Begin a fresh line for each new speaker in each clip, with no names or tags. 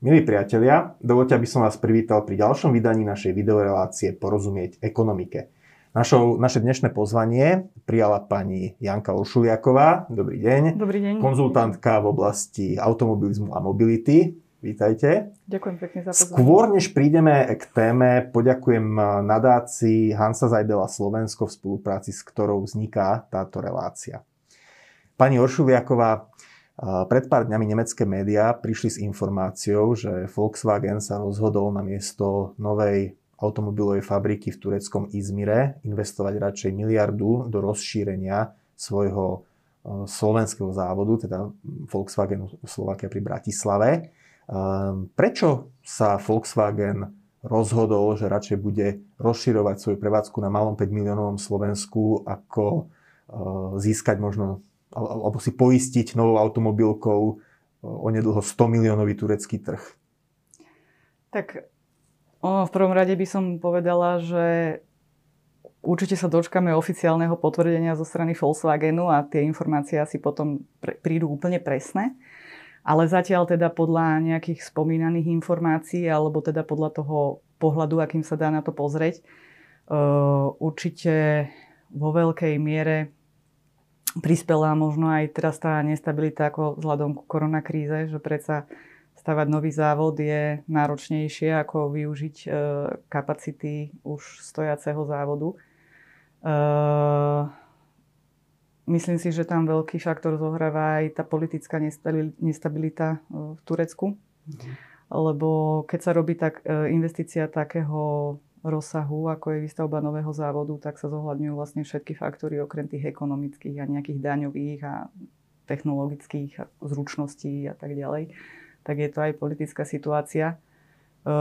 Milí priatelia, dovolte, aby som vás privítal pri ďalšom vydaní našej videorelácie Porozumieť ekonomike. Našou, naše dnešné pozvanie prijala pani Janka Olšuliaková. Dobrý deň.
Dobrý deň.
Konzultantka v oblasti automobilizmu a mobility. Vítajte.
Ďakujem pekne za pozvanie.
Skôr než prídeme k téme, poďakujem nadácii Hansa Zajdela Slovensko v spolupráci s ktorou vzniká táto relácia. Pani Oršuliaková, pred pár dňami nemecké médiá prišli s informáciou, že Volkswagen sa rozhodol na miesto novej automobilovej fabriky v tureckom Izmire investovať radšej miliardu do rozšírenia svojho e, slovenského závodu, teda Volkswagen Slovakia pri Bratislave. E, prečo sa Volkswagen rozhodol, že radšej bude rozširovať svoju prevádzku na malom 5 miliónovom Slovensku, ako e, získať možno alebo si poistiť novou automobilkou onedlho 100 miliónový turecký trh?
Tak ono, v prvom rade by som povedala, že určite sa dočkame oficiálneho potvrdenia zo strany Volkswagenu a tie informácie asi potom prídu úplne presné. Ale zatiaľ teda podľa nejakých spomínaných informácií alebo teda podľa toho pohľadu, akým sa dá na to pozrieť, určite vo veľkej miere prispela možno aj teraz tá nestabilita ako vzhľadom ku koronakríze, že predsa stavať nový závod je náročnejšie ako využiť e, kapacity už stojaceho závodu. E, myslím si, že tam veľký faktor zohráva aj tá politická nestabilita e, v Turecku. Mhm. Lebo keď sa robí tak e, investícia takého rozsahu, ako je výstavba nového závodu, tak sa zohľadňujú vlastne všetky faktory okrem tých ekonomických a nejakých daňových a technologických a zručností a tak ďalej. Tak je to aj politická situácia. E,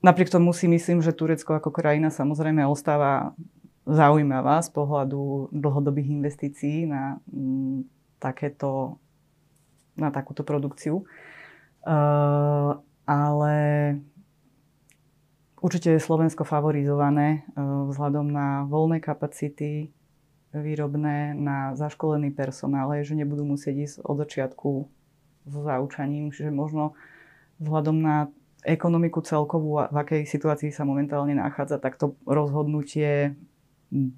napriek tomu si myslím, že Turecko ako krajina samozrejme ostáva zaujímavá z pohľadu dlhodobých investícií na m, takéto, na takúto produkciu. E, ale Určite je Slovensko favorizované e, vzhľadom na voľné kapacity výrobné, na zaškolený personál, že nebudú musieť ísť od začiatku so zaučaním, čiže možno vzhľadom na ekonomiku celkovú, v akej situácii sa momentálne nachádza, tak to rozhodnutie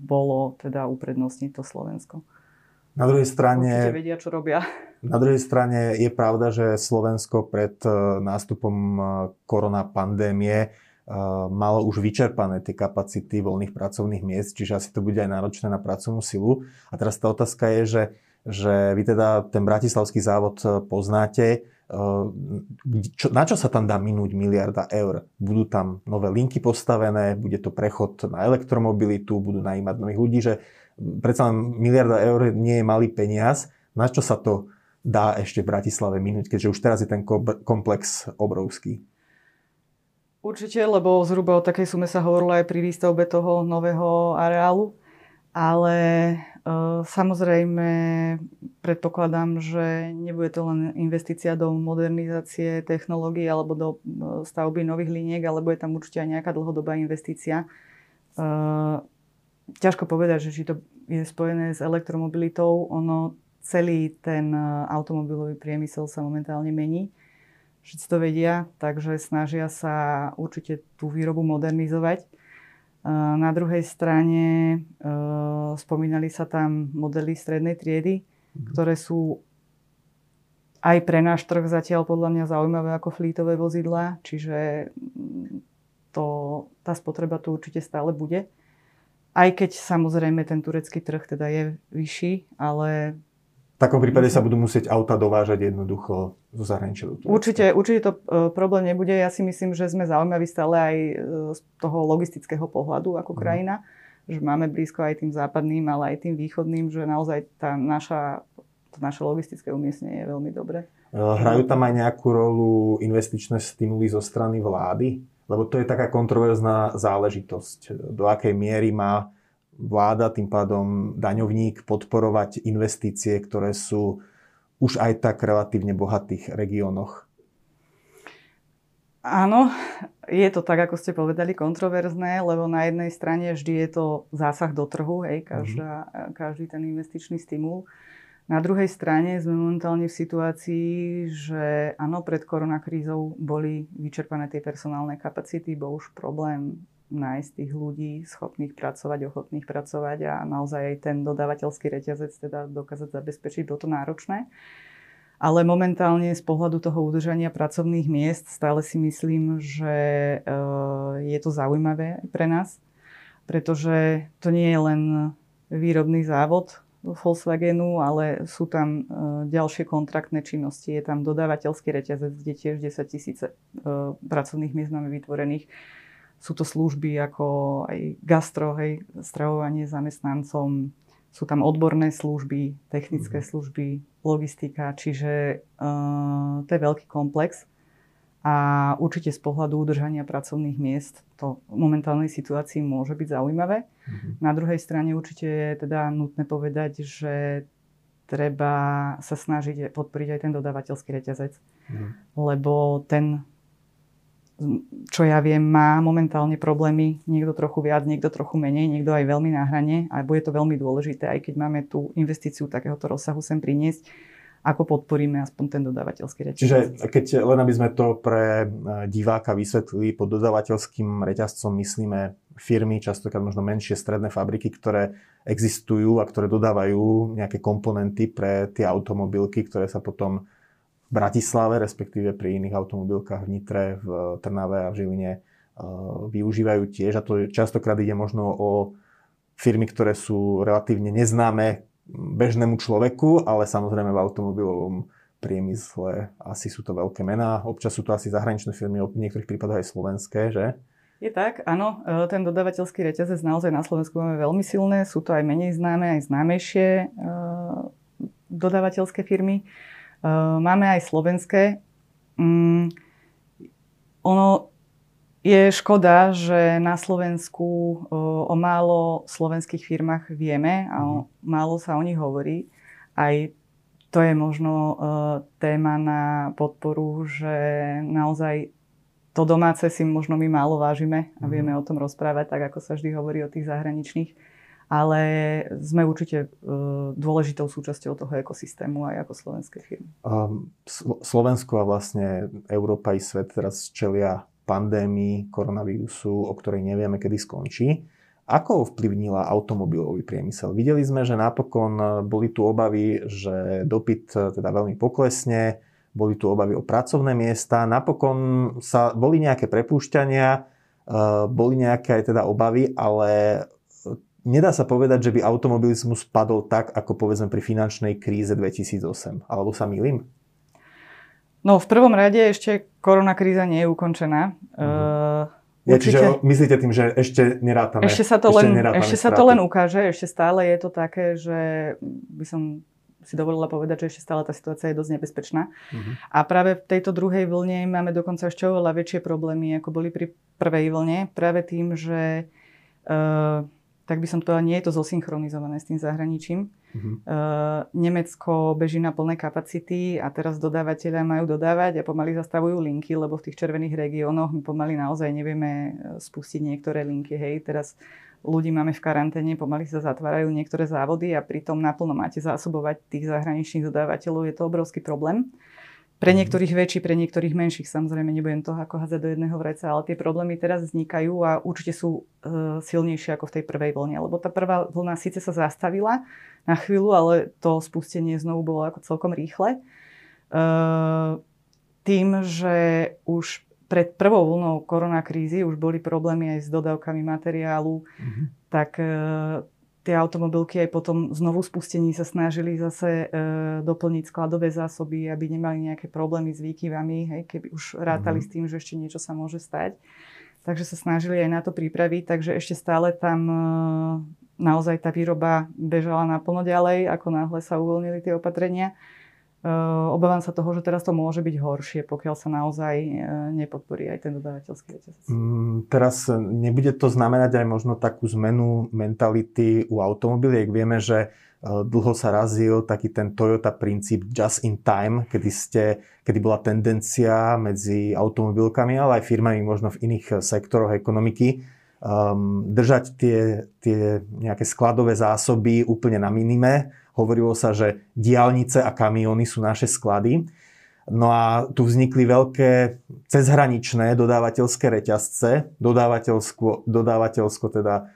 bolo teda uprednostniť to Slovensko.
Na druhej strane...
Určite vedia, čo robia.
Na druhej strane je pravda, že Slovensko pred e, nástupom e, korona pandémie malo už vyčerpané tie kapacity voľných pracovných miest, čiže asi to bude aj náročné na pracovnú silu. A teraz tá otázka je, že, že vy teda ten bratislavský závod e, poznáte, e, čo, na čo sa tam dá minúť miliarda eur? Budú tam nové linky postavené, bude to prechod na elektromobilitu, budú najímať nových ľudí, že predsa miliarda eur nie je malý peniaz. Na čo sa to dá ešte v Bratislave minúť, keďže už teraz je ten komplex obrovský?
Určite, lebo zhruba o takej sume sa hovorilo aj pri výstavbe toho nového areálu. Ale e, samozrejme predpokladám, že nebude to len investícia do modernizácie technológií alebo do e, stavby nových liniek, ale bude tam určite aj nejaká dlhodobá investícia. E, ťažko povedať, že či to je spojené s elektromobilitou. Ono celý ten e, automobilový priemysel sa momentálne mení všetci to vedia, takže snažia sa určite tú výrobu modernizovať. Na druhej strane spomínali sa tam modely strednej triedy, mhm. ktoré sú aj pre náš trh zatiaľ podľa mňa zaujímavé ako flítové vozidla, čiže mm, to, tá spotreba tu určite stále bude. Aj keď samozrejme ten turecký trh teda je vyšší, ale
v takom prípade sa budú musieť auta dovážať jednoducho zo zahraničia.
Určite, určite to e, problém nebude. Ja si myslím, že sme zaujímaví stále aj e, z toho logistického pohľadu ako mhm. krajina, mm. že máme blízko aj tým západným, ale aj tým východným, že naozaj tá naša, to naše logistické umiestnenie je veľmi dobré.
E, hrajú tam aj nejakú rolu investičné stimuly zo strany vlády? Lebo to je taká kontroverzná záležitosť. Do akej miery má vláda, tým pádom daňovník podporovať investície, ktoré sú už aj tak relatívne bohatých regiónoch?
Áno, je to tak, ako ste povedali, kontroverzné, lebo na jednej strane vždy je to zásah do trhu, hej, každá, mm-hmm. každý ten investičný stimul. Na druhej strane sme momentálne v situácii, že áno, pred koronakrízou boli vyčerpané tie personálne kapacity, bol už problém nájsť tých ľudí schopných pracovať, ochotných pracovať a naozaj aj ten dodávateľský reťazec teda dokázať zabezpečiť, bolo to náročné. Ale momentálne z pohľadu toho udržania pracovných miest stále si myslím, že eh, je to zaujímavé pre nás, pretože to nie je len výrobný závod, Volkswagenu, ale sú tam uh, ďalšie kontraktné činnosti. Je tam dodávateľský reťazec, kde tiež 10 tisíce uh, pracovných miest máme vytvorených. Sú to služby ako aj gastro, hej, stravovanie zamestnancom, sú tam odborné služby, technické mm-hmm. služby, logistika, čiže uh, to je veľký komplex. A určite z pohľadu udržania pracovných miest to v momentálnej situácii môže byť zaujímavé. Mm-hmm. Na druhej strane určite je teda nutné povedať, že treba sa snažiť podporiť aj ten dodávateľský reťazec. Mm-hmm. Lebo ten, čo ja viem, má momentálne problémy. Niekto trochu viac, niekto trochu menej, niekto aj veľmi na hrane. A bude to veľmi dôležité, aj keď máme tú investíciu takéhoto rozsahu sem priniesť ako podporíme aspoň ten dodávateľský reťazec.
Čiže keď len aby sme to pre e, diváka vysvetlili, pod dodávateľským reťazcom myslíme firmy, častokrát možno menšie stredné fabriky, ktoré existujú a ktoré dodávajú nejaké komponenty pre tie automobilky, ktoré sa potom v Bratislave, respektíve pri iných automobilkách v Nitre, v Trnave a v Žiline e, využívajú tiež. A to častokrát ide možno o firmy, ktoré sú relatívne neznáme bežnému človeku, ale samozrejme v automobilovom priemysle asi sú to veľké mená. Občas sú to asi zahraničné firmy, v niektorých prípadoch aj slovenské, že?
Je tak, áno. E, ten dodávateľský reťazec naozaj na Slovensku máme veľmi silné. Sú to aj menej známe, aj známejšie e, dodávateľské firmy. E, máme aj slovenské. Mm, ono je škoda, že na Slovensku o málo slovenských firmách vieme a o, mhm. málo sa o nich hovorí. Aj to je možno téma na podporu, že naozaj to domáce si možno my málo vážime a mhm. vieme o tom rozprávať, tak ako sa vždy hovorí o tých zahraničných. Ale sme určite dôležitou súčasťou toho ekosystému aj ako slovenské firmy. Um,
Slovensko a vlastne Európa i svet teraz čelia pandémii koronavírusu, o ktorej nevieme, kedy skončí. Ako ovplyvnila automobilový priemysel? Videli sme, že napokon boli tu obavy, že dopyt teda veľmi poklesne, boli tu obavy o pracovné miesta, napokon sa, boli nejaké prepúšťania, e, boli nejaké teda obavy, ale nedá sa povedať, že by automobilizmus padol tak, ako povedzme pri finančnej kríze 2008. Alebo sa milím?
No v prvom rade ešte koronakríza nie je ukončená. Uh-huh.
Ja, čiže myslíte tým, že ešte nerátame?
Ešte sa to, ešte len, ešte sa to len ukáže, ešte stále je to také, že by som si dovolila povedať, že ešte stále tá situácia je dosť nebezpečná. Uh-huh. A práve v tejto druhej vlne máme dokonca ešte oveľa väčšie problémy, ako boli pri prvej vlne, práve tým, že uh, tak by som povedala, nie je to zosynchronizované s tým zahraničím. Uh-huh. Uh, Nemecko beží na plné kapacity a teraz dodávateľia majú dodávať a pomaly zastavujú linky, lebo v tých červených regiónoch my pomaly naozaj nevieme e, spustiť niektoré linky. Hej, teraz ľudí máme v karanténe, pomaly sa zatvárajú niektoré závody a pritom naplno máte zásobovať tých zahraničných dodávateľov. Je to obrovský problém. Pre mhm. niektorých väčší, pre niektorých menších. Samozrejme, nebudem toho ako hádzať do jedného vreca, ale tie problémy teraz vznikajú a určite sú e, silnejšie ako v tej prvej vlne. Lebo tá prvá vlna síce sa zastavila na chvíľu, ale to spustenie znovu bolo ako celkom rýchle. E, tým, že už pred prvou vlnou koronakrízy už boli problémy aj s dodávkami materiálu, mm-hmm. tak e, tie automobilky aj potom znovu spustení sa snažili zase e, doplniť skladové zásoby, aby nemali nejaké problémy s výkyvami, hej, keby už rátali mm-hmm. s tým, že ešte niečo sa môže stať. Takže sa snažili aj na to pripraviť, takže ešte stále tam e, naozaj tá výroba bežala naplno ďalej, ako náhle sa uvoľnili tie opatrenia. Uh, obávam sa toho, že teraz to môže byť horšie, pokiaľ sa naozaj uh, nepodporí aj ten dodávateľský reťazec.
Mm, teraz nebude to znamenať aj možno takú zmenu mentality u automobiliek. Vieme, že dlho sa razil taký ten Toyota princíp just in time, kedy, ste, kedy bola tendencia medzi automobilkami, ale aj firmami možno v iných sektoroch ekonomiky um, držať tie, tie nejaké skladové zásoby úplne na minime, hovorilo sa, že diálnice a kamióny sú naše sklady. No a tu vznikli veľké cezhraničné dodávateľské reťazce, dodávateľsko, dodávateľsko teda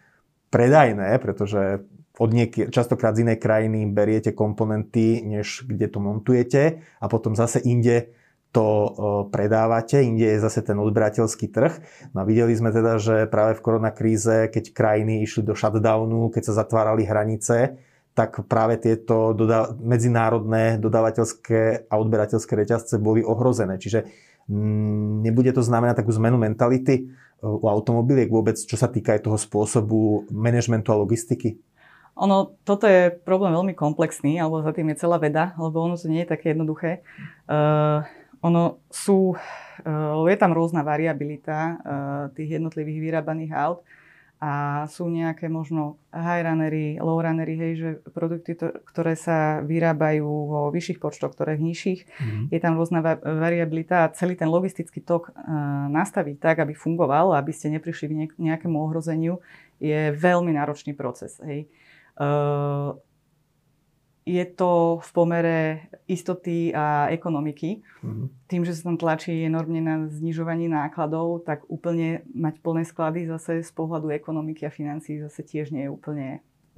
predajné, pretože od nieky, častokrát z inej krajiny beriete komponenty, než kde to montujete a potom zase inde to e, predávate, inde je zase ten odberateľský trh. No a videli sme teda, že práve v koronakríze, keď krajiny išli do shutdownu, keď sa zatvárali hranice, tak práve tieto doda- medzinárodné dodávateľské a odberateľské reťazce boli ohrozené. Čiže mm, nebude to znamenať takú zmenu mentality e, u automobiliek vôbec, čo sa týka aj toho spôsobu manažmentu a logistiky?
Ono, toto je problém veľmi komplexný, alebo za tým je celá veda, lebo ono to nie je také jednoduché. Uh, ono sú, uh, je tam rôzna variabilita uh, tých jednotlivých vyrábaných aut a sú nejaké možno high runnery, low runnery, hej, že produkty, to, ktoré sa vyrábajú vo vyšších počtoch, ktoré v nižších. Mm-hmm. Je tam rôzna va- variabilita a celý ten logistický tok uh, nastaviť tak, aby fungoval, aby ste neprišli k nejakému ohrozeniu, je veľmi náročný proces. Hej. Uh, je to v pomere istoty a ekonomiky. Mm-hmm. Tým, že sa tam tlačí enormne na znižovanie nákladov, tak úplne mať plné sklady zase z pohľadu ekonomiky a financií zase tiež nie je úplne,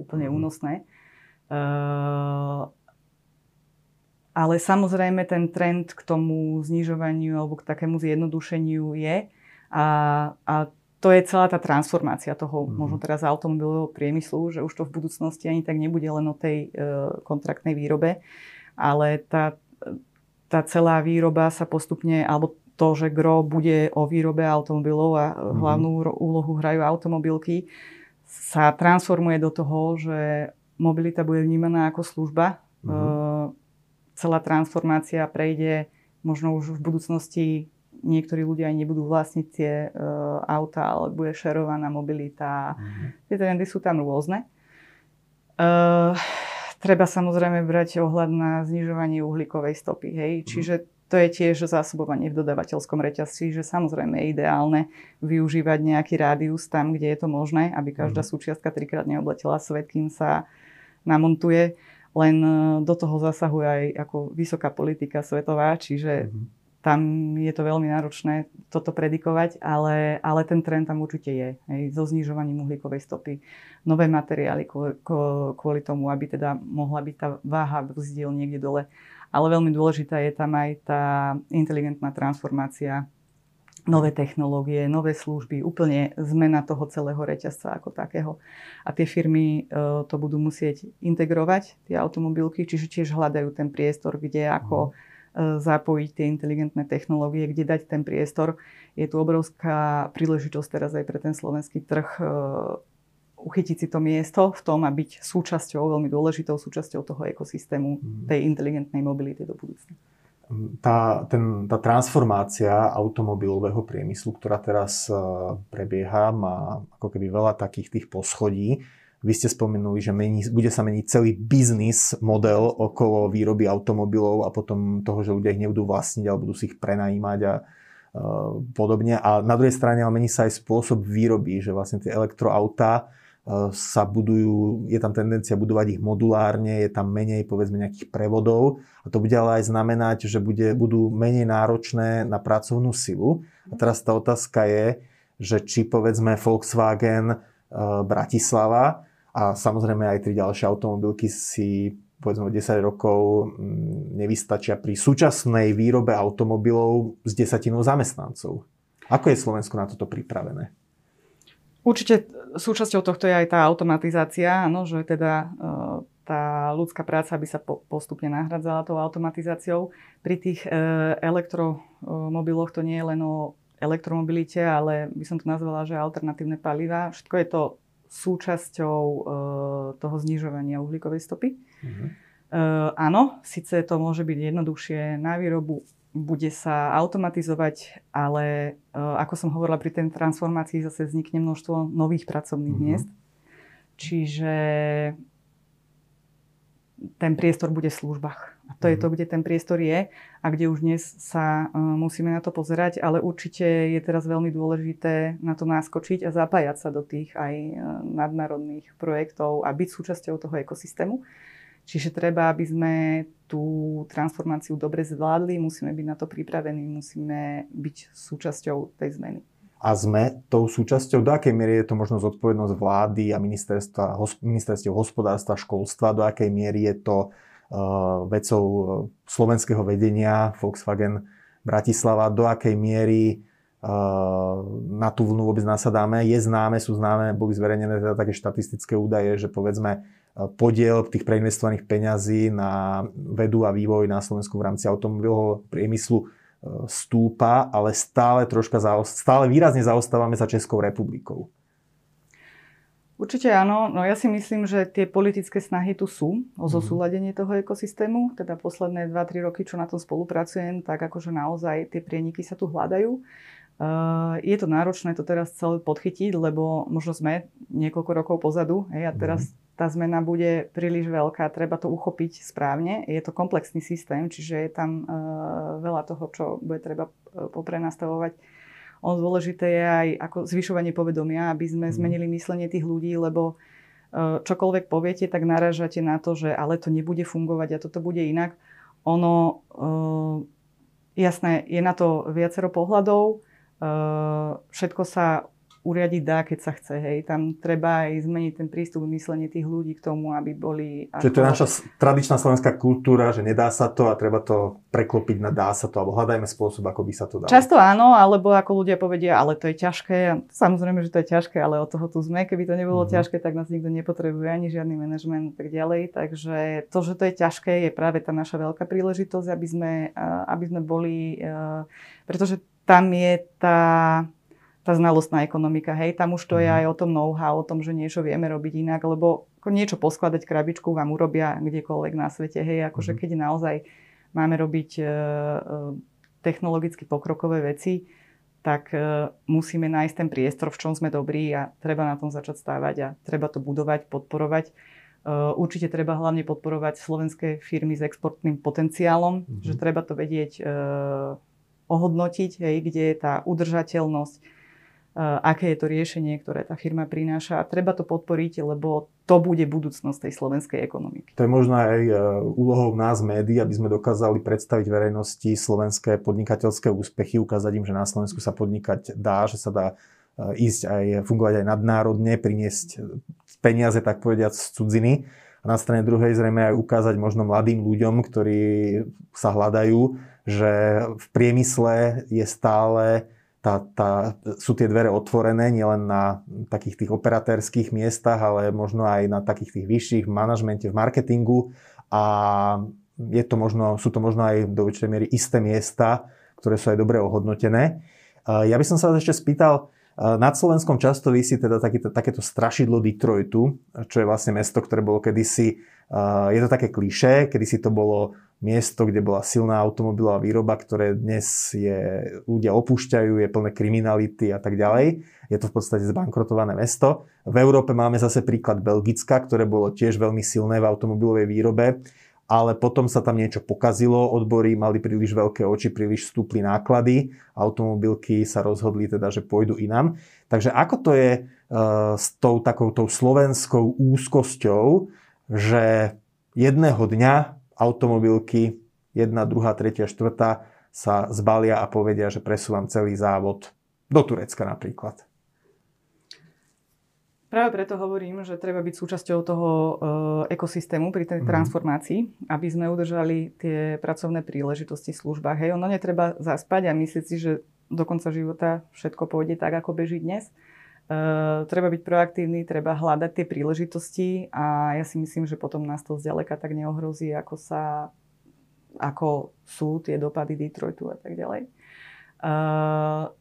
úplne mm-hmm. únosné. Uh, ale samozrejme ten trend k tomu znižovaniu alebo k takému zjednodušeniu je. A, a to je celá tá transformácia toho mm-hmm. možno teraz automobilového priemyslu, že už to v budúcnosti ani tak nebude len o tej e, kontraktnej výrobe, ale tá, tá celá výroba sa postupne, alebo to, že gro bude o výrobe automobilov a mm-hmm. hlavnú úlohu hrajú automobilky, sa transformuje do toho, že mobilita bude vnímaná ako služba. Mm-hmm. E, celá transformácia prejde možno už v budúcnosti niektorí ľudia aj nebudú vlastniť tie uh, auta, ale bude šerovaná mobilita. Mm-hmm. Tie trendy sú tam rôzne. Uh, treba samozrejme brať ohľad na znižovanie uhlíkovej stopy. Hej? Mm-hmm. Čiže to je tiež zásobovanie v dodavateľskom reťazci, že samozrejme je ideálne využívať nejaký rádius tam, kde je to možné, aby každá mm-hmm. súčiastka trikrát neobletela svet, kým sa namontuje. Len e, do toho zasahuje aj ako vysoká politika svetová, čiže mm-hmm tam je to veľmi náročné toto predikovať, ale, ale ten trend tam určite je. Hej, so znižovaním uhlíkovej stopy, nové materiály kvôli, kvôli tomu, aby teda mohla byť tá váha vzdiel niekde dole. Ale veľmi dôležitá je tam aj tá inteligentná transformácia, nové technológie, nové služby, úplne zmena toho celého reťazca ako takého. A tie firmy e, to budú musieť integrovať, tie automobilky, čiže tiež hľadajú ten priestor, kde ako mm zapojiť tie inteligentné technológie, kde dať ten priestor. Je tu obrovská príležitosť teraz aj pre ten slovenský trh e, uchytiť si to miesto v tom a byť súčasťou, veľmi dôležitou súčasťou toho ekosystému mhm. tej inteligentnej mobility do budúcna.
Tá, ten, tá transformácia automobilového priemyslu, ktorá teraz e, prebieha, má ako keby veľa takých tých poschodí. Vy ste spomenuli, že mení, bude sa meniť celý biznis model okolo výroby automobilov a potom toho, že ľudia ich nebudú vlastniť, ale budú si ich prenajímať a uh, podobne. A na druhej strane ale mení sa aj spôsob výroby, že vlastne tie elektroautá uh, sa budujú, je tam tendencia budovať ich modulárne, je tam menej povedzme nejakých prevodov a to bude ale aj znamenať, že bude, budú menej náročné na pracovnú silu. A teraz tá otázka je, že či povedzme Volkswagen uh, Bratislava a samozrejme aj tri ďalšie automobilky si povedzme 10 rokov mm, nevystačia pri súčasnej výrobe automobilov s desatinou zamestnancov. Ako je Slovensko na toto pripravené?
Určite súčasťou tohto je aj tá automatizácia, áno, že teda e, tá ľudská práca by sa postupne nahradzala tou automatizáciou. Pri tých e, elektromobiloch to nie je len o elektromobilite, ale by som to nazvala, že alternatívne paliva. Všetko je to súčasťou uh, toho znižovania uhlíkovej stopy. Uh, áno, síce to môže byť jednoduchšie na výrobu, bude sa automatizovať, ale uh, ako som hovorila, pri tej transformácii zase vznikne množstvo nových pracovných uh-huh. miest. Čiže ten priestor bude v službách. A to je to, mhm. kde ten priestor je a kde už dnes sa uh, musíme na to pozerať, ale určite je teraz veľmi dôležité na to naskočiť a zapájať sa do tých aj uh, nadnárodných projektov a byť súčasťou toho ekosystému. Čiže treba, aby sme tú transformáciu dobre zvládli, musíme byť na to pripravení, musíme byť súčasťou tej zmeny.
A sme tou súčasťou, do akej miery je to možno zodpovednosť vlády a ministerstva, ministerstiev hospodárstva, školstva, do akej miery je to uh, vecou uh, slovenského vedenia Volkswagen Bratislava, do akej miery uh, na tú vlnu vôbec nasadáme. Je známe, sú známe, boli zverejnené teda také štatistické údaje, že povedzme podiel tých preinvestovaných peňazí na vedu a vývoj na Slovensku v rámci automobilového priemyslu stúpa, ale stále troška zaost- stále výrazne zaostávame za Českou republikou.
Určite áno. No ja si myslím, že tie politické snahy tu sú o mhm. zosúladenie toho ekosystému. Teda posledné 2-3 roky, čo na tom spolupracujem, tak akože naozaj tie prieniky sa tu hľadajú. Uh, je to náročné to teraz celé podchytiť, lebo možno sme niekoľko rokov pozadu hej, a teraz mhm tá zmena bude príliš veľká, treba to uchopiť správne. Je to komplexný systém, čiže je tam uh, veľa toho, čo bude treba uh, poprenastavovať. On dôležité je aj ako zvyšovanie povedomia, aby sme mm. zmenili myslenie tých ľudí, lebo uh, čokoľvek poviete, tak naražate na to, že ale to nebude fungovať a toto bude inak. Ono, uh, jasné, je na to viacero pohľadov, všetko sa uriadiť dá, keď sa chce. Hej. Tam treba aj zmeniť ten prístup myslenie tých ľudí k tomu, aby boli...
Čiže to je naša tradičná slovenská kultúra, že nedá sa to a treba to preklopiť na dá sa to, alebo hľadajme spôsob, ako by sa to dalo.
Často áno, alebo ako ľudia povedia, ale to je ťažké. Samozrejme, že to je ťažké, ale od toho tu sme. Keby to nebolo mm-hmm. ťažké, tak nás nikto nepotrebuje, ani žiadny manažment a tak ďalej. Takže to, že to je ťažké, je práve tá naša veľká príležitosť, aby sme, aby sme boli... Pretože tam je tá tá znalostná ekonomika, hej, tam už to je mhm. aj o tom know-how, o tom, že niečo vieme robiť inak, lebo niečo poskladať krabičku vám urobia kdekoľvek na svete, hej, akože mhm. keď naozaj máme robiť uh, technologicky pokrokové veci, tak uh, musíme nájsť ten priestor, v čom sme dobrí a treba na tom začať stávať a treba to budovať, podporovať. Uh, určite treba hlavne podporovať slovenské firmy s exportným potenciálom, mm-hmm. že treba to vedieť uh, ohodnotiť, hej, kde je tá udržateľnosť, aké je to riešenie, ktoré tá firma prináša. A treba to podporiť, lebo to bude budúcnosť tej slovenskej ekonomiky.
To je možno aj eh, úlohou nás, médií, aby sme dokázali predstaviť verejnosti slovenské podnikateľské úspechy, ukázať im, že na Slovensku sa podnikať dá, že sa dá eh, ísť aj fungovať aj nadnárodne, priniesť peniaze, tak povediať, z cudziny. A na strane druhej zrejme aj ukázať možno mladým ľuďom, ktorí sa hľadajú, že v priemysle je stále tá, tá, sú tie dvere otvorené nielen na takých tých operatérských miestach, ale možno aj na takých tých vyšších v manažmente, v marketingu a je to možno, sú to možno aj do určitej miery isté miesta, ktoré sú aj dobre ohodnotené. Ja by som sa vás ešte spýtal, nad Slovenskom často vysí teda taký, takéto strašidlo Detroitu, čo je vlastne mesto, ktoré bolo kedysi, je to také kliše, kedysi to bolo miesto, kde bola silná automobilová výroba, ktoré dnes je, ľudia opúšťajú, je plné kriminality a tak ďalej. Je to v podstate zbankrotované mesto. V Európe máme zase príklad Belgicka, ktoré bolo tiež veľmi silné v automobilovej výrobe, ale potom sa tam niečo pokazilo, odbory mali príliš veľké oči, príliš stúpli náklady, automobilky sa rozhodli teda, že pôjdu inám. Takže ako to je uh, s tou takoutou slovenskou úzkosťou, že jedného dňa automobilky, jedna, druhá, tretia, štvrtá, sa zbalia a povedia, že presúvam celý závod do Turecka napríklad.
Práve preto hovorím, že treba byť súčasťou toho uh, ekosystému pri tej mm. transformácii, aby sme udržali tie pracovné príležitosti v službách. Hej, ono netreba zaspať a myslieť si, že do konca života všetko pôjde tak, ako beží dnes. Uh, treba byť proaktívny, treba hľadať tie príležitosti a ja si myslím, že potom nás to zďaleka tak neohrozí, ako sa ako sú tie dopady Detroitu a tak ďalej. Uh,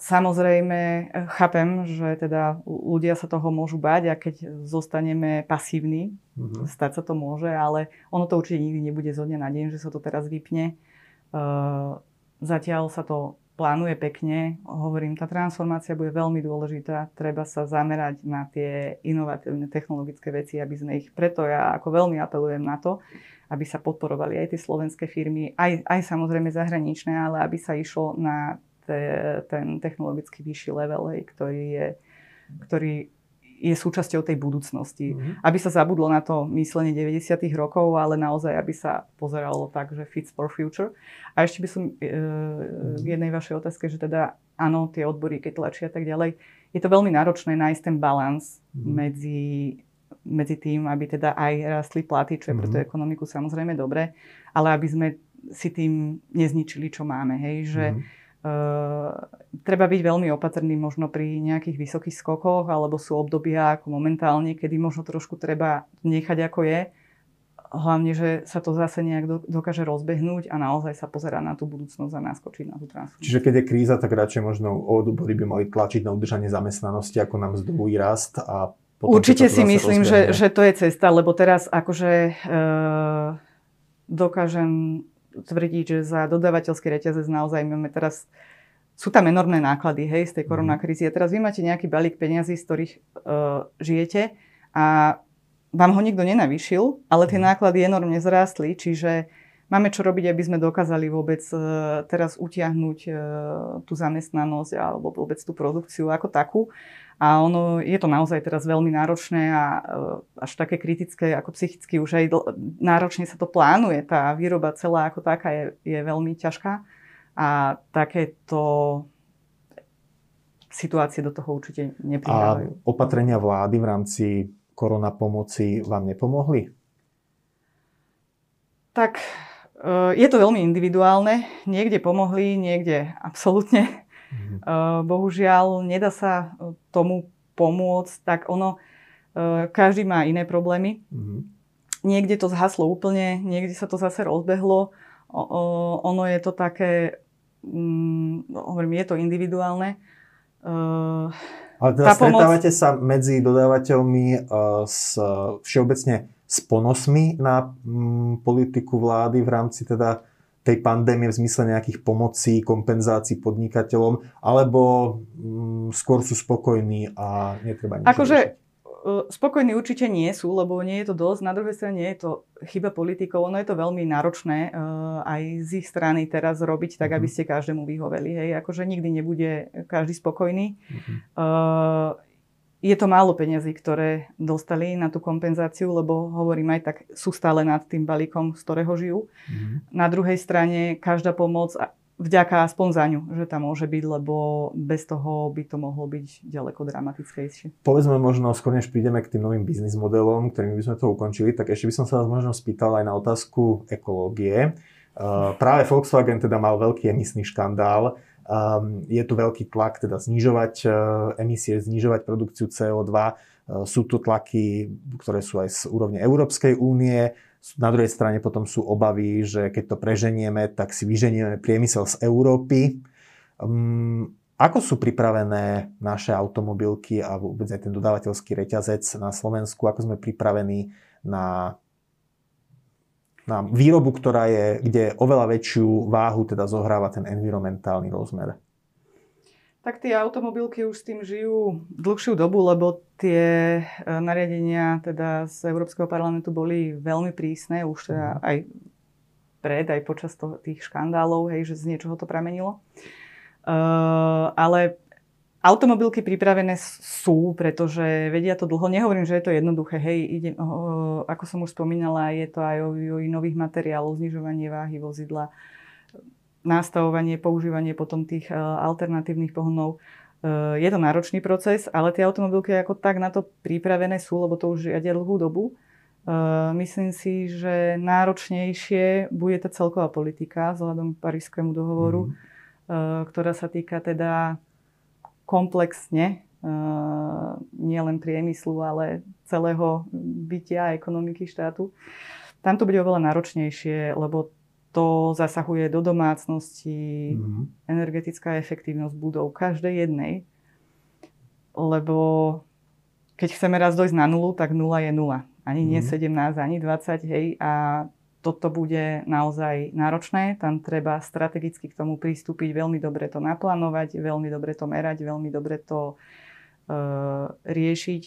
samozrejme, chápem, že teda ľudia sa toho môžu báť a keď zostaneme pasívni, uh-huh. stať sa to môže, ale ono to určite nikdy nebude zo dňa na deň, že sa to teraz vypne. Uh, zatiaľ sa to plánuje pekne. Hovorím, tá transformácia bude veľmi dôležitá. Treba sa zamerať na tie inovatívne technologické veci, aby sme ich... Preto ja ako veľmi apelujem na to, aby sa podporovali aj tie slovenské firmy, aj, aj samozrejme zahraničné, ale aby sa išlo na te, ten technologicky vyšší level, ktorý je, ktorý je súčasťou tej budúcnosti. Mm-hmm. Aby sa zabudlo na to myslenie 90. rokov, ale naozaj, aby sa pozeralo tak, že fits for future. A ešte by som e, k jednej vašej otázke, že teda áno, tie odbory, keď tlačia a tak ďalej, je to veľmi náročné nájsť ten balans mm-hmm. medzi, medzi tým, aby teda aj rastli platy, čo je mm-hmm. pre tú mhm. ekonomiku samozrejme dobre, ale aby sme si tým nezničili, čo máme. Hej? Že mm-hmm treba byť veľmi opatrný možno pri nejakých vysokých skokoch, alebo sú obdobia ako momentálne, kedy možno trošku treba nechať ako je. Hlavne, že sa to zase nejak dokáže rozbehnúť a naozaj sa pozerá na tú budúcnosť a naskočiť na tú transformáciu.
Čiže keď je kríza, tak radšej možno odbory by mali tlačiť na udržanie zamestnanosti ako nám mzdový rast a
potom, Určite si myslím, že, že to je cesta, lebo teraz akože e, dokážem tvrdiť, že za dodávateľský reťazec naozaj máme teraz sú tam enormné náklady hej, z tej mhm. koronakrízy. A teraz vy máte nejaký balík peniazí, z ktorých uh, žijete a vám ho nikto nenavýšil, ale tie mhm. náklady enormne zrástli, čiže máme čo robiť, aby sme dokázali vôbec uh, teraz utiahnuť uh, tú zamestnanosť alebo vôbec tú produkciu ako takú. A ono je to naozaj teraz veľmi náročné a e, až také kritické, ako psychicky už aj náročne sa to plánuje. Tá výroba celá ako taká je, je veľmi ťažká a takéto situácie do toho určite nepridávajú.
A opatrenia vlády v rámci korona pomoci vám nepomohli?
Tak e, je to veľmi individuálne. Niekde pomohli, niekde absolútne Mm-hmm. Bohužiaľ, nedá sa e, tomu pomôcť, tak ono, e, každý má iné problémy. Mm-hmm. Niekde to zhaslo úplne, niekde sa to zase rozbehlo. O, o, ono je to také, mm, hovorím, je to individuálne.
Uh, Ale teda stretávate pomoc... sa medzi dodávateľmi uh, s, všeobecne s ponosmi na mm, politiku vlády v rámci teda tej pandémie v zmysle nejakých pomocí, kompenzácií podnikateľom, alebo mm, skôr sú spokojní a netreba nič
Akože e, spokojní určite nie sú, lebo nie je to dosť. Na druhej strane nie je to chyba politikov. Ono je to veľmi náročné uh, aj z ich strany teraz robiť tak, uh-huh. aby mhm. ste každému vyhoveli. Hej. Akože nikdy nebude každý spokojný. Uh-huh. Uh, je to málo peňazí, ktoré dostali na tú kompenzáciu, lebo hovorím aj tak, sú stále nad tým balíkom, z ktorého žijú. Mm-hmm. Na druhej strane každá pomoc, vďaka aspoň za ňu, že tam môže byť, lebo bez toho by to mohlo byť ďaleko dramatickejšie.
Povedzme možno, skôr než prídeme k tým novým biznis modelom, ktorými by sme to ukončili, tak ešte by som sa vás možno spýtal aj na otázku ekológie. Uh, práve Volkswagen teda mal veľký emisný škandál je tu veľký tlak teda znižovať uh, emisie, znižovať produkciu CO2. Uh, sú tu tlaky, ktoré sú aj z úrovne Európskej únie. Na druhej strane potom sú obavy, že keď to preženieme, tak si vyženieme priemysel z Európy. Um, ako sú pripravené naše automobilky a vôbec aj ten dodávateľský reťazec na Slovensku? Ako sme pripravení na na výrobu, ktorá je, kde oveľa väčšiu váhu teda zohráva ten environmentálny rozmer.
Tak tie automobilky už s tým žijú dlhšiu dobu, lebo tie e, nariadenia teda z Európskeho parlamentu boli veľmi prísne, už teda mhm. aj pred, aj počas toho, tých škandálov, hej, že z niečoho to pramenilo. Uh, ale Automobilky pripravené sú, pretože vedia to dlho. Nehovorím, že je to jednoduché. Hej, ide, ako som už spomínala, je to aj o vývoji nových materiálov, znižovanie váhy vozidla, nastavovanie, používanie potom tých e, alternatívnych pohonov. E, je to náročný proces, ale tie automobilky ako tak na to pripravené sú, lebo to už jadia dlhú dobu. E, myslím si, že náročnejšie bude tá celková politika vzhľadom k Parískému dohovoru, mm. ktorá sa týka teda komplexne, uh, nielen priemyslu, ale celého bytia a ekonomiky štátu. Tam to bude oveľa náročnejšie, lebo to zasahuje do domácnosti, mm-hmm. energetická efektívnosť budov, každej jednej. Lebo keď chceme raz dojsť na nulu, tak nula je nula. Ani mm-hmm. nie 17, mhm. ani 20, hej. A toto bude naozaj náročné. Tam treba strategicky k tomu pristúpiť, veľmi dobre to naplánovať, veľmi dobre to merať, veľmi dobre to e, riešiť,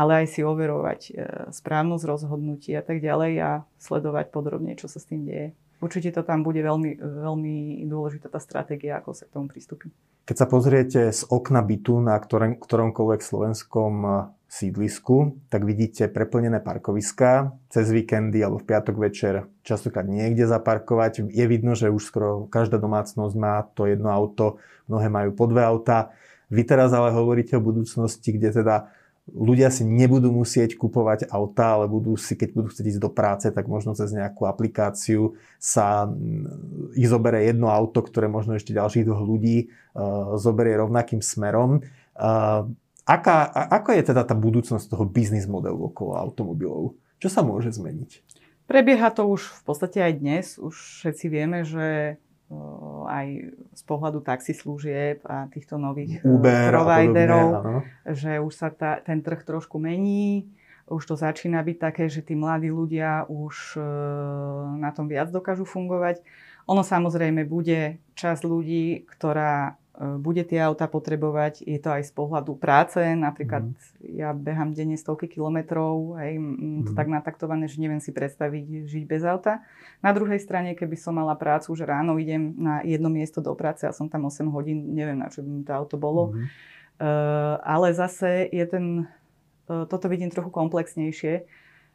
ale aj si overovať e, správnosť rozhodnutí a tak ďalej a sledovať podrobne, čo sa s tým deje. Určite to tam bude veľmi, veľmi dôležitá tá stratégia, ako sa k tomu pristúpi.
Keď sa pozriete z okna bytu na ktorém, ktoromkoľvek slovenskom sídlisku, tak vidíte preplnené parkoviská cez víkendy alebo v piatok večer častokrát niekde zaparkovať. Je vidno, že už skoro každá domácnosť má to jedno auto, mnohé majú po dve auta. Vy teraz ale hovoríte o budúcnosti, kde teda ľudia si nebudú musieť kupovať auta, ale budú si, keď budú chcieť ísť do práce, tak možno cez nejakú aplikáciu sa mm, ich zoberie jedno auto, ktoré možno ešte ďalších dvoch ľudí uh, zoberie rovnakým smerom. Aká, ako je teda tá budúcnosť toho biznis modelu okolo automobilov? Čo sa môže zmeniť?
Prebieha to už v podstate aj dnes. Už všetci vieme, že aj z pohľadu taxislúžieb a týchto nových
Uber
providerov, že už sa tá, ten trh trošku mení. Už to začína byť také, že tí mladí ľudia už na tom viac dokážu fungovať. Ono samozrejme bude časť ľudí, ktorá E, bude tie auta potrebovať. Je to aj z pohľadu práce. Napríklad mm. ja behám denne stovky kilometrov, hej, mm. to tak nataktované, že neviem si predstaviť žiť bez auta. Na druhej strane, keby som mala prácu, že ráno idem na jedno miesto do práce a som tam 8 hodín, neviem, na čo by mi to auto bolo. Mm. Uh, ale zase je ten, uh, toto vidím trochu komplexnejšie.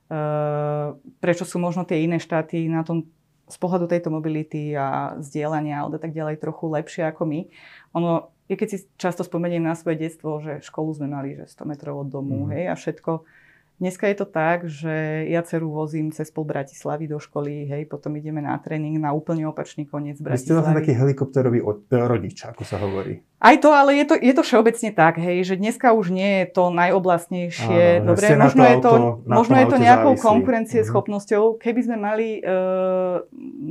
Uh, prečo sú možno tie iné štáty na tom z pohľadu tejto mobility a zdieľania a tak ďalej trochu lepšie ako my. Ono, keď si často spomeniem na svoje detstvo, že školu sme mali že 100 metrov od domu, mm. hej, a všetko Dneska je to tak, že ja dceru vozím cez pol Bratislavy do školy, hej, potom ideme na tréning na úplne opačný koniec Bratislavy. Vy ste
vlastne taký helikopterový rodič, ako sa hovorí.
Aj to, ale je to, je to všeobecne tak, hej, že dneska už nie je to najoblastnejšie. Áno, Dobre, možno, je to, možno je to nejakou konkurencieschopnosťou. Mhm. Keby sme mali e,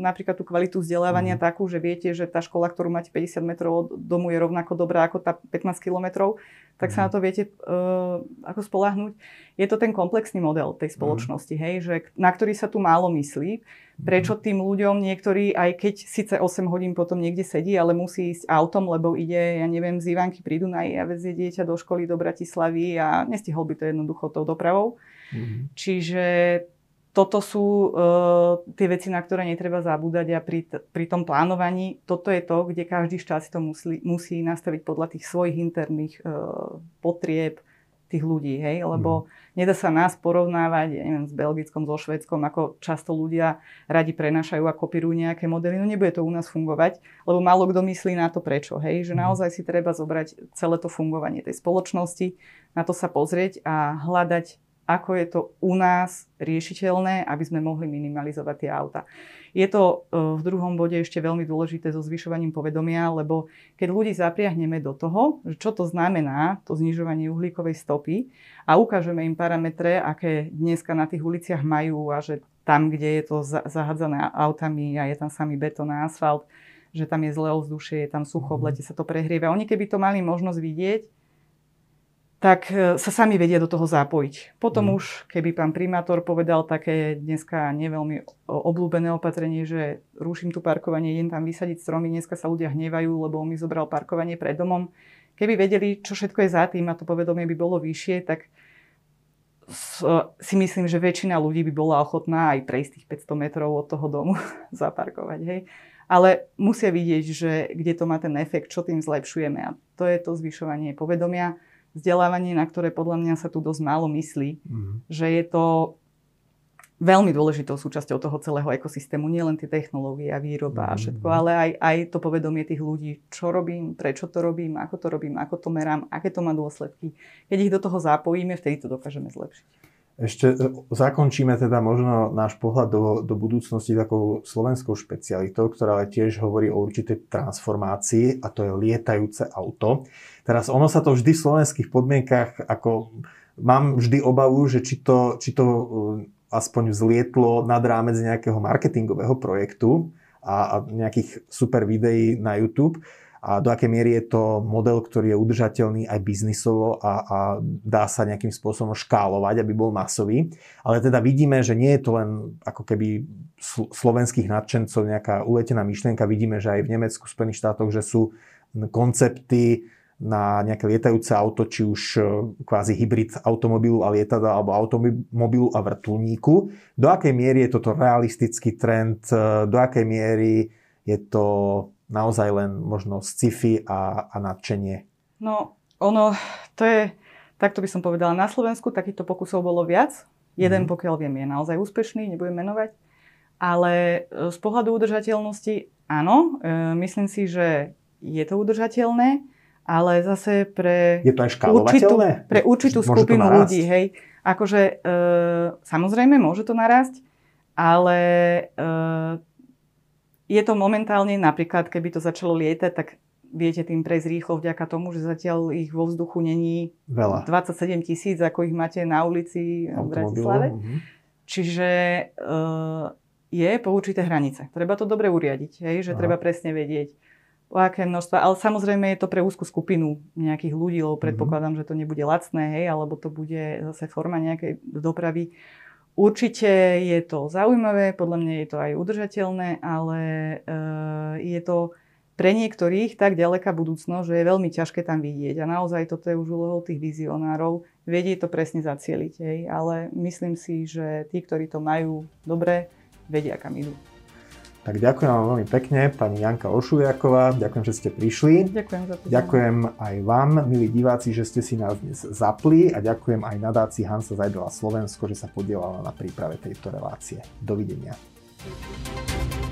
napríklad tú kvalitu vzdelávania mm. takú, že viete, že tá škola, ktorú máte 50 metrov od domu je rovnako dobrá ako tá 15 kilometrov, tak sa na to viete uh, ako spolahnúť. Je to ten komplexný model tej spoločnosti, mm. hej, že, na ktorý sa tu málo myslí. Prečo tým ľuďom niektorí, aj keď síce 8 hodín potom niekde sedí, ale musí ísť autom, lebo ide, ja neviem, z Ivanky pri Dunaji a vezie dieťa do školy do Bratislavy a nestihol by to jednoducho tou dopravou. Mm. Čiže toto sú uh, tie veci, na ktoré netreba zabúdať a pri, t- pri tom plánovaní toto je to, kde každý štát si to musí, musí nastaviť podľa tých svojich interných uh, potrieb tých ľudí, hej, lebo mm. nedá sa nás porovnávať, ja neviem, s Belgickom, so Švedskom, ako často ľudia radi prenašajú a kopírujú nejaké modely, no nebude to u nás fungovať, lebo málo kto myslí na to prečo, hej, že mm. naozaj si treba zobrať celé to fungovanie tej spoločnosti, na to sa pozrieť a hľadať ako je to u nás riešiteľné, aby sme mohli minimalizovať tie auta. Je to e, v druhom bode ešte veľmi dôležité so zvyšovaním povedomia, lebo keď ľudí zapriahneme do toho, čo to znamená, to znižovanie uhlíkovej stopy a ukážeme im parametre, aké dneska na tých uliciach majú a že tam, kde je to zahádzané autami a je tam samý betón a asfalt, že tam je zlé ovzdušie, je tam sucho, v lete sa to prehrieva. Oni keby to mali možnosť vidieť, tak e, sa sami vedia do toho zapojiť. Potom mm. už, keby pán primátor povedal také dneska neveľmi obľúbené opatrenie, že ruším tu parkovanie, idem tam vysadiť stromy, dneska sa ľudia hnevajú, lebo on mi zobral parkovanie pred domom. Keby vedeli, čo všetko je za tým a to povedomie by bolo vyššie, tak si myslím, že väčšina ľudí by bola ochotná aj prejsť tých 500 metrov od toho domu zaparkovať. Hej. Ale musia vidieť, že kde to má ten efekt, čo tým zlepšujeme. A to je to zvyšovanie povedomia vzdelávanie, na ktoré podľa mňa sa tu dosť málo myslí, mm. že je to veľmi dôležitou súčasťou toho celého ekosystému, nielen tie technológie a výroba mm. a mhm. všetko, ale aj, aj to povedomie tých ľudí, čo robím, prečo to robím, ako to robím, ako to merám, aké to má dôsledky. Keď ich do toho zapojíme, vtedy to dokážeme zlepšiť.
Ešte e, zakončíme teda možno náš pohľad do, do budúcnosti takou slovenskou špecialitou, ktorá ale tiež hovorí o určitej transformácii a to je lietajúce auto. Teraz ono sa to vždy v slovenských podmienkach, ako mám vždy obavu, že či to, či to e, aspoň vzlietlo nad rámec nejakého marketingového projektu a, a nejakých super videí na YouTube a do akej miery je to model, ktorý je udržateľný aj biznisovo a, a dá sa nejakým spôsobom škálovať, aby bol masový. Ale teda vidíme, že nie je to len ako keby slovenských nadšencov nejaká uletená myšlienka. Vidíme, že aj v Nemecku, Spojených štátoch, že sú koncepty na nejaké lietajúce auto, či už e, kvázi hybrid automobilu a lietadla alebo automobilu a vrtulníku. Do akej miery je toto realistický trend? E, do akej miery je to naozaj len možno sci-fi a, a nadšenie?
No, ono, to je takto by som povedala, na Slovensku takýchto pokusov bolo viac. Jeden, mm. pokiaľ viem, je naozaj úspešný, nebudem menovať. Ale e, z pohľadu udržateľnosti áno, e, myslím si, že je to udržateľné, ale zase pre
je to aj určitú,
pre určitú skupinu ľudí. Hej. Akože e, samozrejme môže to narásť, ale e, je to momentálne napríklad, keby to začalo lietať, tak viete tým prejsť rýchlo vďaka tomu, že zatiaľ ich vo vzduchu není
Veľa.
27 tisíc, ako ich máte na ulici v Bratislave. Uh-huh. Čiže uh, je po určité hranice. Treba to dobre uriadiť, hej? že Aha. treba presne vedieť, o aké množstva. Ale samozrejme je to pre úzku skupinu nejakých ľudí, lebo mhm. predpokladám, že to nebude lacné, hej, alebo to bude zase forma nejakej dopravy. Určite je to zaujímavé, podľa mňa je to aj udržateľné, ale uh, je to pre niektorých tak ďaleká budúcnosť, že je veľmi ťažké tam vidieť. A naozaj toto je už úlohou tých vizionárov, vedieť to presne zacieliť. Hej. Ale myslím si, že tí, ktorí to majú dobre, vedia, kam idú.
Tak ďakujem vám veľmi pekne, pani Janka Ošuliaková, ďakujem, že ste prišli.
Ďakujem za to.
Ďakujem aj vám, milí diváci, že ste si nás dnes zapli a ďakujem aj nadácii Hansa Zajdela Slovensko, že sa podielala na príprave tejto relácie. Dovidenia. thank you